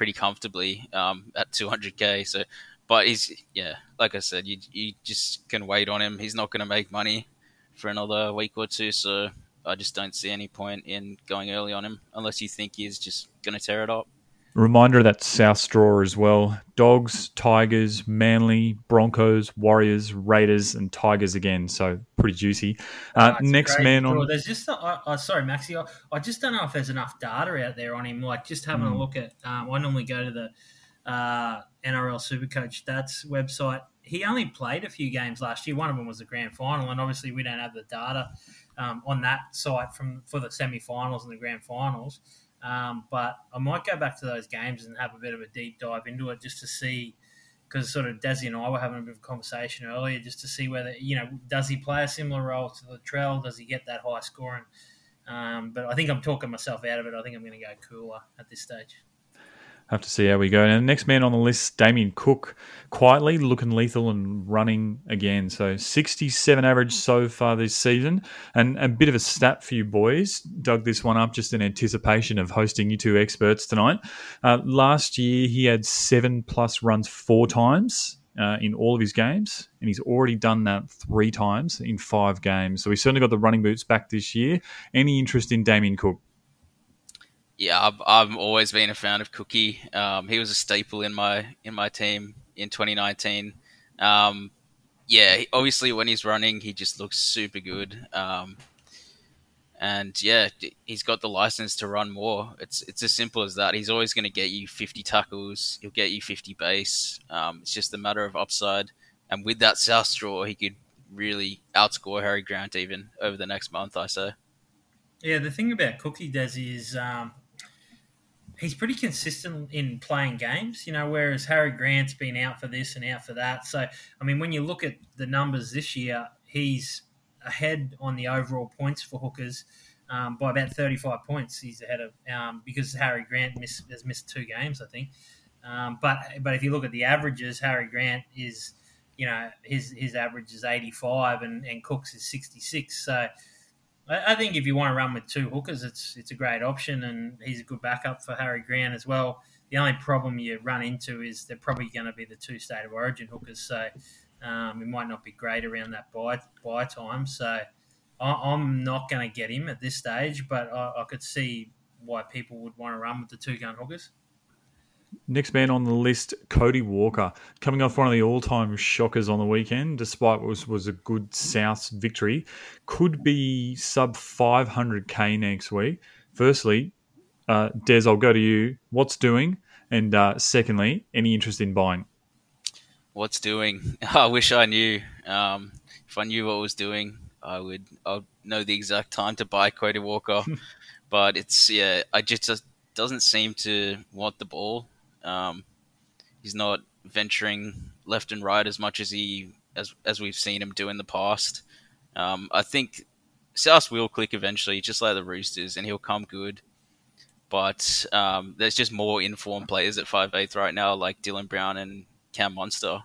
pretty comfortably um, at 200k. So, but he's yeah, like I said, you you just can wait on him. He's not going to make money for another week or two, so I just don't see any point in going early on him unless you think he's just going to tear it up. Reminder of that South Straw as well. Dogs, Tigers, Manly, Broncos, Warriors, Raiders, and Tigers again. So pretty juicy. Uh, oh, next man on. There's just, uh, sorry, Maxi. I, I, just don't know if there's enough data out there on him. Like just having mm. a hmm. look at. Um, I normally go to the uh, NRL Supercoach Stats website. He only played a few games last year. One of them was the grand final, and obviously we don't have the data um, on that site from for the semi-finals and the grand finals. Um, but I might go back to those games and have a bit of a deep dive into it just to see, because sort of Desi and I were having a bit of a conversation earlier, just to see whether you know does he play a similar role to Latrell? Does he get that high scoring? Um, but I think I'm talking myself out of it. I think I'm going to go Koula at this stage have to see how we go. And the next man on the list, Damien Cook, quietly looking lethal and running again. So 67 average so far this season. And a bit of a stat for you boys. Dug this one up just in anticipation of hosting you two experts tonight. Uh, last year, he had seven plus runs four times. Uh, in all of his games, and he's already done that three times in five games. So he's certainly got the running boots back this year. Any interest in Damien Cook? Yeah, I've, I've always been a fan of Cookie. Um, he was a staple in my in my team in 2019. Um, yeah, obviously when he's running, he just looks super good. Um, and yeah, he's got the license to run more. It's it's as simple as that. He's always going to get you 50 tackles. He'll get you 50 base. Um, it's just a matter of upside. And with that South Straw, he could really outscore Harry Grant even over the next month. I say. Yeah, the thing about Cookie Desi is um, he's pretty consistent in playing games, you know, whereas Harry Grant's been out for this and out for that. So, I mean, when you look at the numbers this year, he's ahead on the overall points for hookers um, by about 35 points. He's ahead of um, because Harry Grant has missed two games, I think. Um, but but if you look at the averages, Harry Grant is, you know, his his average is 85 and, and Cook's is 66. So I, think if you want to run with two hookers, it's it's a great option, and he's a good backup for Harry Grant as well. The only problem you run into is they're probably going to be the two state of origin hookers, so um, it might not be great around that buy buy time. So I, am not going to get him at this stage, but I, I could see why people would want to run with the two gun hookers. Next man on the list, Cody Walker, coming off one of the all-time shockers on the weekend, despite what was was a good South victory, could be sub 500k next week. Firstly, uh, Des, I'll go to you. What's doing? And uh, secondly, any interest in buying? What's doing? I wish I knew. Um, if I knew what was doing, I would. I'd know the exact time to buy Cody Walker. but it's yeah, I just, just doesn't seem to want the ball. Um, he's not venturing left and right as much as he as as we've seen him do in the past. Um, I think South will click eventually, just like the Roosters, and he'll come good. But um, there's just more informed players at five eighth right now, like Dylan Brown and Cam Munster,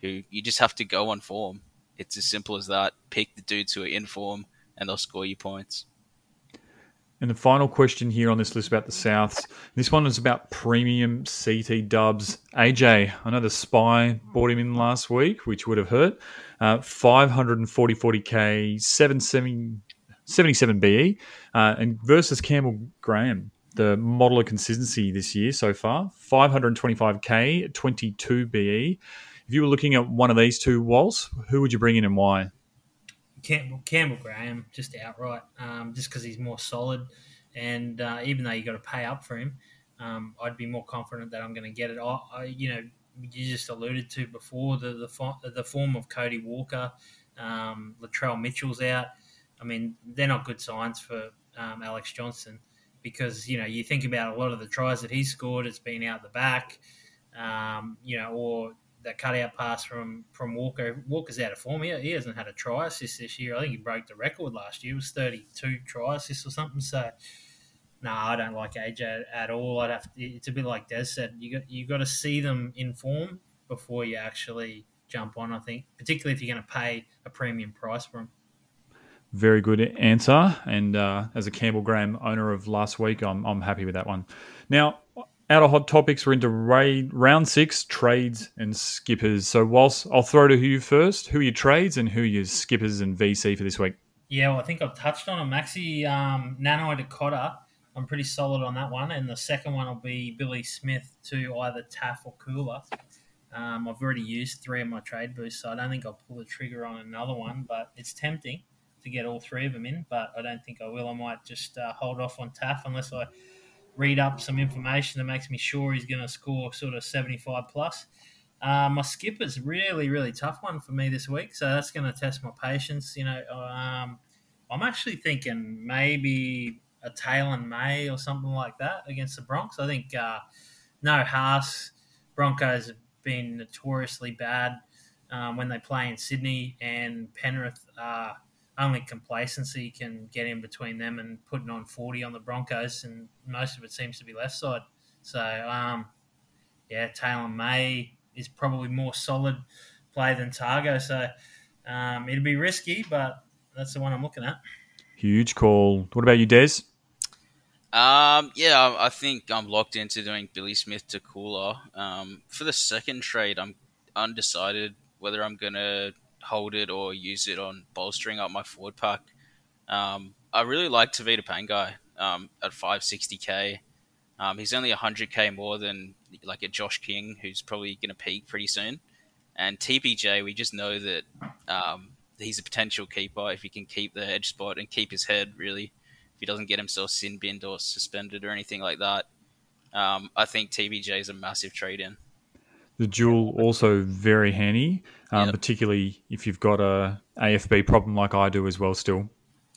who you just have to go on form. It's as simple as that. Pick the dudes who are in form, and they'll score you points. And the final question here on this list about the Souths. This one is about premium CT dubs. AJ, I know the Spy bought him in last week, which would have hurt. Uh, 540 40k, 77 BE, uh, and versus Campbell Graham, the model of consistency this year so far. 525k, 22 BE. If you were looking at one of these two walls, who would you bring in and why? Campbell, Campbell Graham just outright, um, just because he's more solid. And uh, even though you got to pay up for him, um, I'd be more confident that I'm going to get it. I, I, you know, you just alluded to before the the, the form of Cody Walker, um, Latrell Mitchell's out. I mean, they're not good signs for um, Alex Johnson because you know you think about a lot of the tries that he's scored, it's been out the back, um, you know, or that cutout pass from from Walker. Walker's out of form. He, he hasn't had a try assist this year. I think he broke the record last year. It was thirty two try assists or something. So. No, I don't like AJ at all. I'd have to, it's a bit like Des said. You got you got to see them in form before you actually jump on. I think, particularly if you're going to pay a premium price for them. Very good answer. And uh, as a Campbell Graham owner of last week, I'm, I'm happy with that one. Now, out of hot topics, we're into raid, round six trades and skippers. So, whilst I'll throw to you first, who are your trades and who are your skippers and VC for this week? Yeah, well, I think I've touched on a Maxi um, Nanai Dakota, I'm pretty solid on that one. And the second one will be Billy Smith to either Taaffe or Koula. Um, I've already used three of my trade boosts, so I don't think I'll pull the trigger on another one, but it's tempting to get all three of them in, but I don't think I will. I might just uh, hold off on Taaffe unless I read up some information that makes me sure he's going to score sort of 75 plus. Uh, my skipper's really, really tough one for me this week, so that's going to test my patience. You know, um, I'm actually thinking maybe a Taylan May or something like that against the Bronx. I think uh, no Haas. Broncos have been notoriously bad um, when they play in Sydney, and Penrith uh, only complacency can get in between them and putting on 40 on the Broncos, and most of it seems to be left side. So, um, yeah, Taylan May is probably more solid play than Tago. So, um, it'd be risky, but that's the one I'm looking at. Huge call. What about you, Des? Um, yeah, I think I'm locked into doing Billy Smith to Koula. Um, for the second trade, I'm undecided whether I'm going to hold it or use it on bolstering up my forward pack. Um, I really like Tevita Pangai um, at 560k. Um, he's only 100k more than like a Josh King, who's probably going to peak pretty soon. And TPJ, we just know that um, he's a potential keeper if he can keep the edge spot and keep his head. Really, if he doesn't get himself sin binned or suspended or anything like that, um, I think TPJ is a massive trade in. The dual also very handy, um, yep. particularly if you've got a AFB problem like I do as well. Still,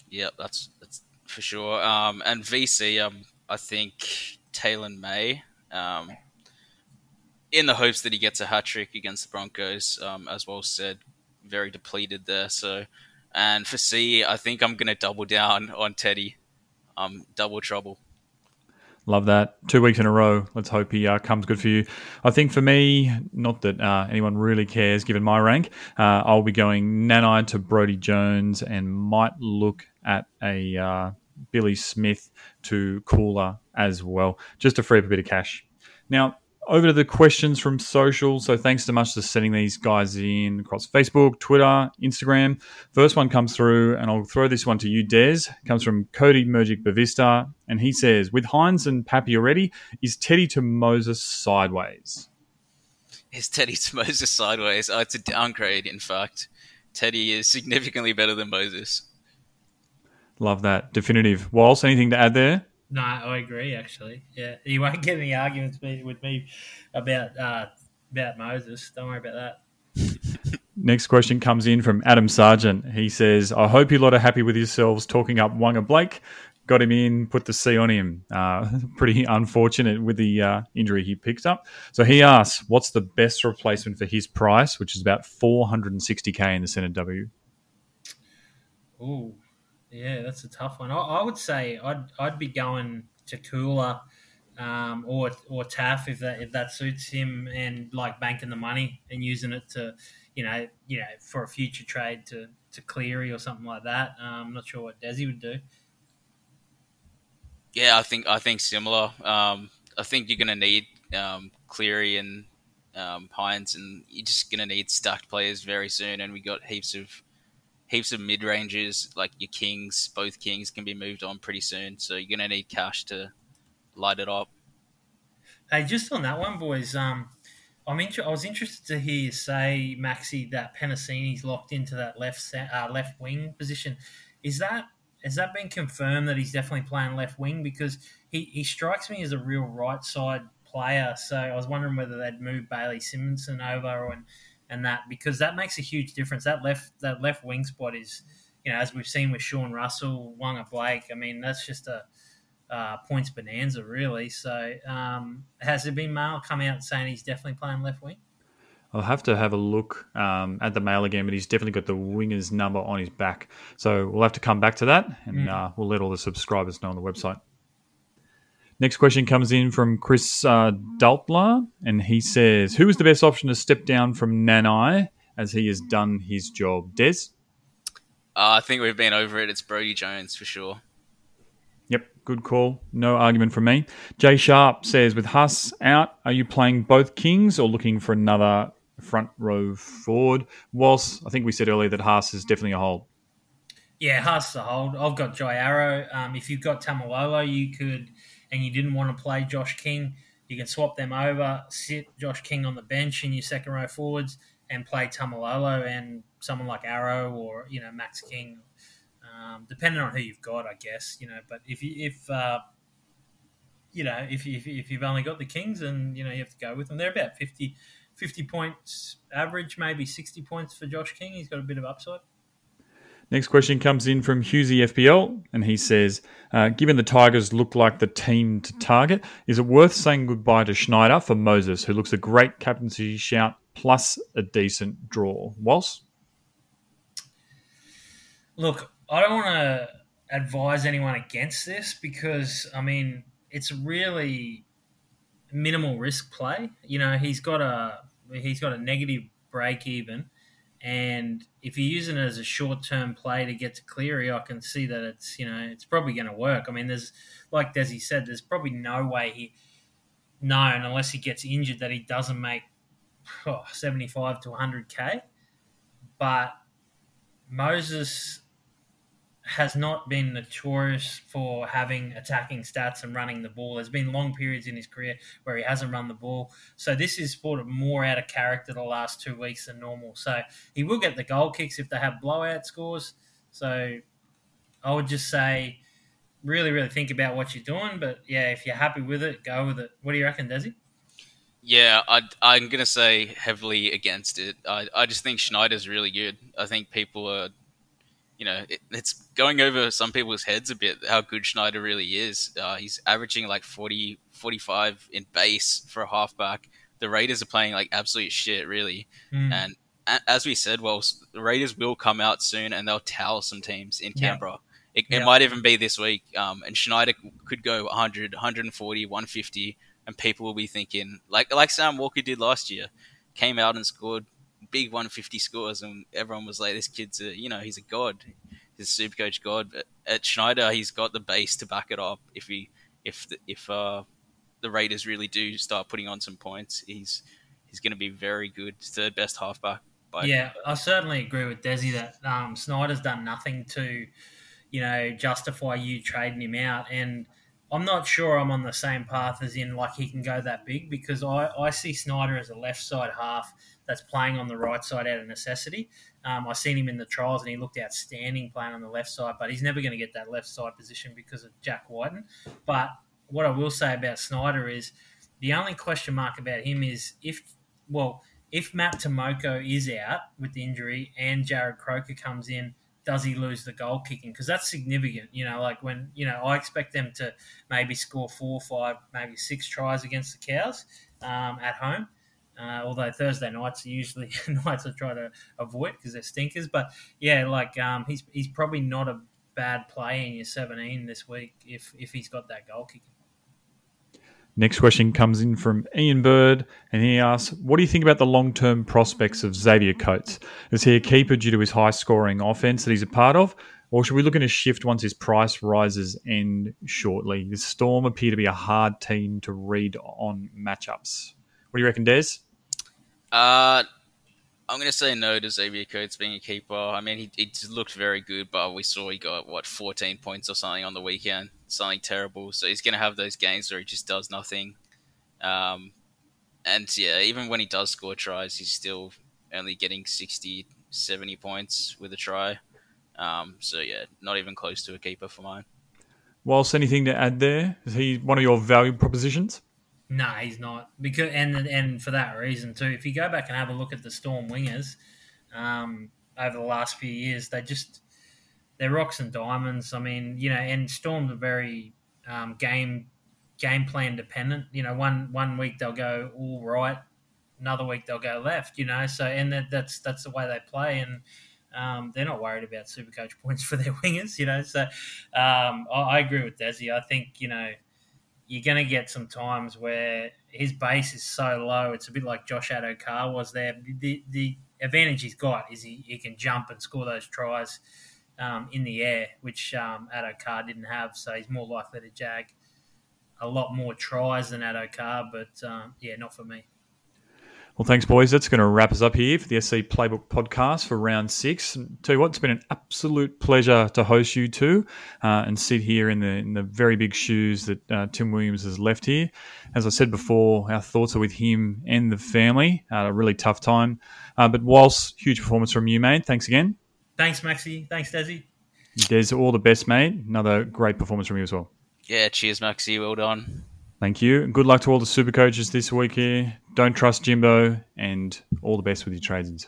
yeah, that's that's for sure. Um, and VC, um, I think Taylan May, um, in the hopes that he gets a hat trick against the Broncos, um, as well said, very depleted there. So, and for C, I think I'm going to double down on Teddy. Um, double trouble. Love that. Two weeks in a row. Let's hope he uh, comes good for you. I think for me, not that uh, anyone really cares given my rank, uh, I'll be going Nanai to Brody Jones and might look at a uh, Billy Smith to Koula as well, just to free up a bit of cash. Now, over to the questions from social. So thanks so much for sending these guys in across Facebook, Twitter, Instagram. First one comes through, and I'll throw this one to you, Des. It comes from Cody Mergic Bavista, and he says, "With Hynes and Pappy already, is Teddy to Moses sideways?" Is Teddy to Moses sideways? Oh, it's a downgrade. In fact, Teddy is significantly better than Moses. Love that. Definitive. Walsh, anything to add there? No, I agree. Actually, yeah, you won't get any arguments with me about uh, about Moses. Don't worry about that. Next question comes in from Adam Sargent. He says, "I hope you lot are happy with yourselves talking up Waqa Blake. Got him in, put the C on him. Uh, pretty unfortunate with the uh, injury he picked up. So he asks, what's the best replacement for his price, which is about 460k in the Senate W? Ooh, yeah, that's a tough one. I, I would say I'd I'd be going to Koula um, or or Taaffe if that if that suits him, and like banking the money and using it to, you know, you know, for a future trade to to Cleary or something like that. Um, I'm not sure what Desi would do. Yeah, I think I think similar. Um, I think you're going to need um, Cleary and um, Hynes, and you're just going to need stacked players very soon. And we got heaps of heaps of mid ranges like your kings. Both kings can be moved on pretty soon, so you're gonna need cash to light it up. Hey, just on that one, boys. Um, I'm inter- I was interested to hear you say, Maxi, that Penisini's locked into that left uh, left wing position. Is that has that been confirmed that he's definitely playing left wing? Because he, he strikes me as a real right side player. So I was wondering whether they'd move Bailey Simonsson over and and that because that makes a huge difference. That left that left wing spot is, you know, as we've seen with Sean Russell, Waqa Blake. I mean, that's just a uh, points bonanza, really. So, um, has there been mail come out saying he's definitely playing left wing? I'll have to have a look um, at the mail again, but he's definitely got the winger's number on his back. So we'll have to come back to that, and mm. uh, we'll let all the subscribers know on the website. Next question comes in from Chris uh, Daltler, and he says, "Who is the best option to step down from Nanai as he has done his job?" Des. Uh, I think we've been over it. It's Brody Jones for sure. Yep, good call. No argument from me. Jay Sharp says, with Haas out, are you playing both Kings or looking for another front row forward? Whilst I think we said earlier that Haas is definitely a hold. Yeah, Haas is a hold. I've got Jai Arrow. Um, if you've got Tamalolo, you could, and you didn't want to play Josh King, you can swap them over, sit Josh King on the bench in your second row forwards, and play Tamalolo and someone like Arrow or you know Max King um, depending on who you've got, I guess. You know, but if you if uh, you know if, you, if you've only got the Kings, and you know you have to go with them. They're about 50, 50 points average, maybe sixty points for Josh King. He's got a bit of upside. Next question comes in from Husey FPL, and he says, uh, "Given the Tigers look like the team to target, is it worth saying goodbye to Schneider for Moses, who looks a great captaincy shout plus a decent draw?" Walsh. Look, I don't want to advise anyone against this because I mean it's really minimal risk play. You know, he's got a he's got a negative break even, and if you're using it as a short term play to get to Cleary, I can see that it's you know it's probably going to work. I mean, there's like Desi said, there's probably no way he known unless he gets injured that he doesn't make oh, 75 to 100k, but Moses has not been notorious for having attacking stats and running the ball. There's been long periods in his career where he hasn't run the ball. So this is sort of more out of character the last two weeks than normal. So he will get the goal kicks if they have blowout scores. So I would just say really, really think about what you're doing. But yeah, if you're happy with it, go with it. What do you reckon, Desi? Yeah, I, am going to say heavily against it. I, I just think Schneider's really good. I think people are you know, it, it's going over some people's heads a bit how good Schneider really is. Uh, he's averaging like 40, 45 in base for a halfback. The Raiders are playing like absolute shit, really. Mm. And a- as we said, well, the Raiders will come out soon and they'll towel some teams in Canberra. Yeah. It, yeah. might even be this week. Um, and Schneider could go 100, 140, 150, and people will be thinking, like like Sam Walker did last year, came out and scored big 150 scores, and everyone was like, "This kid's a you know he's a god, he's a super coach god." But at Schneider, he's got the base to back it up. If he if the, if uh, the Raiders really do start putting on some points, he's he's going to be very good, third best halfback. By yeah, I certainly agree with Desi that um, Schneider's done nothing to you know justify you trading him out and. I'm not sure I'm on the same path as in like he can go that big because I, I see Schneider as a left side half that's playing on the right side out of necessity. Um, I've seen him in the trials and he looked outstanding playing on the left side, but he's never going to get that left side position because of Jack Wighton. But what I will say about Schneider is the only question mark about him is if, well, if Matt Timoko is out with the injury and Jarrod Croker comes in, does he lose the goal kicking? Because that's significant. You know, like when, you know, I expect them to maybe score four, five, maybe six tries against the Cows um, at home. Uh, although Thursday nights are usually nights I try to avoid because they're stinkers. But yeah, like um, he's he's probably not a bad play in your 17 this week if if he's got that goal kicking. Next question comes in from Ian Bird, and he asks, "What do you think about the long-term prospects of Xavier Coates? Is he a keeper due to his high-scoring offense that he's a part of, or should we look at a shift once his price rises and shortly? The Storm appear to be a hard team to read on matchups. What do you reckon, Des?" Uh, I'm going to say no to Xavier Coates being a keeper. I mean, he, he looked very good, but we saw he got, what, 14 points or something on the weekend. Something terrible. So he's going to have those games where he just does nothing. Um, and yeah, even when he does score tries, he's still only getting 60, 70 points with a try. Um, so yeah, not even close to a keeper for mine. Whilst anything to add there, is he one of your value propositions? No, he's not. Because and and for that reason too. If you go back and have a look at the Storm wingers um, over the last few years, they just they're rocks and diamonds. I mean, you know, and Storms are very um, game game plan dependent. You know, one one week they'll go all right, another week they'll go left. You know, so and that, that's that's the way they play, and um, they're not worried about super coach points for their wingers. You know, so um, I, I, agree with Desi. I think you know you're going to get some times where his base is so low. It's a bit like Josh Addo-Carr was there. The, the advantage he's got is he, he can jump and score those tries um, in the air, which um, Addo-Carr didn't have. So he's more likely to jag a lot more tries than Addo-Carr, but um, yeah, not for me. Well, thanks, boys. That's going to wrap us up here for the SC Playbook podcast for round six. Tell you what, it's been an absolute pleasure to host you two uh, and sit here in the in the very big shoes that uh, Tim Williams has left here. As I said before, our thoughts are with him and the family. Uh, a really tough time, uh, but whilst huge performance from you, mate. Thanks again. Thanks, Maxi. Thanks, Desi. Des, all the best, mate. Another great performance from you as well. Yeah, cheers, Maxi. Well done. Thank you. Good luck to all the super coaches this week here. Don't trust Jimbo, and all the best with your trades.